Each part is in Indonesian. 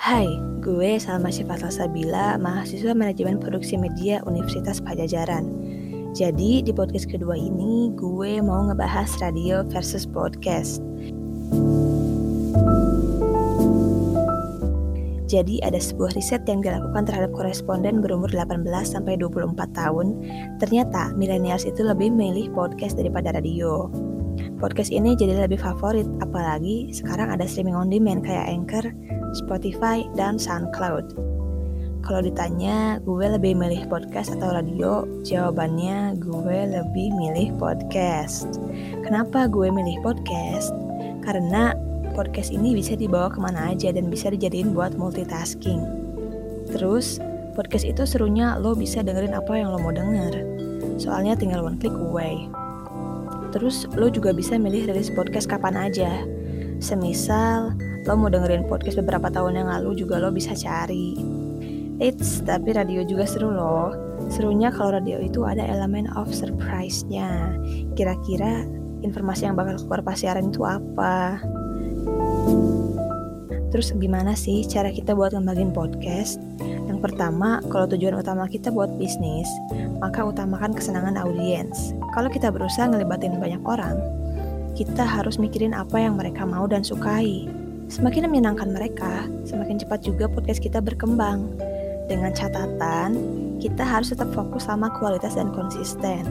Hai, gue Salma Syifatla Sabila, mahasiswa manajemen produksi media Universitas Pajajaran. Jadi di podcast kedua ini gue mau ngebahas radio versus podcast. Jadi ada sebuah riset yang dilakukan terhadap koresponden berumur 18 sampai 24 tahun. Ternyata milenials itu lebih memilih podcast daripada radio. Podcast ini jadi lebih favorit, apalagi sekarang ada streaming on demand kayak Anchor, Spotify, dan SoundCloud. Kalau ditanya gue lebih milih podcast atau radio, jawabannya gue lebih milih podcast. Kenapa gue milih podcast? Karena podcast ini bisa dibawa ke mana aja dan bisa dijadiin buat multitasking. Terus, podcast itu serunya lo bisa dengerin apa yang lo mau denger. Soalnya tinggal one click away. Terus lo juga bisa milih rilis podcast kapan aja. Semisal lo mau dengerin podcast beberapa tahun yang lalu juga lo bisa cari. Eits, tapi radio juga seru loh. Serunya kalau radio itu ada elemen of surprise-nya. Kira-kira informasi yang bakal keluar pas siaran itu apa? Terus gimana sih cara kita buat ngembangin podcast? Yang pertama, kalau tujuan utama kita buat bisnis, maka utamakan kesenangan audiens. Kalau kita berusaha ngelibatin banyak orang, kita harus mikirin apa yang mereka mau dan sukai. Semakin menyenangkan mereka, semakin cepat juga podcast kita berkembang. Dengan catatan, kita harus tetap fokus sama kualitas dan konsisten.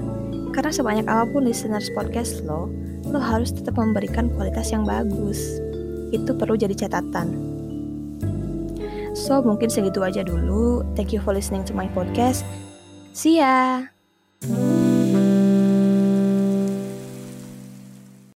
Karena sebanyak apa pun listeners podcast lo, lo harus tetap memberikan kualitas yang bagus. Itu perlu jadi catatan. So, mungkin segitu aja dulu. Thank you for listening to my podcast. See ya!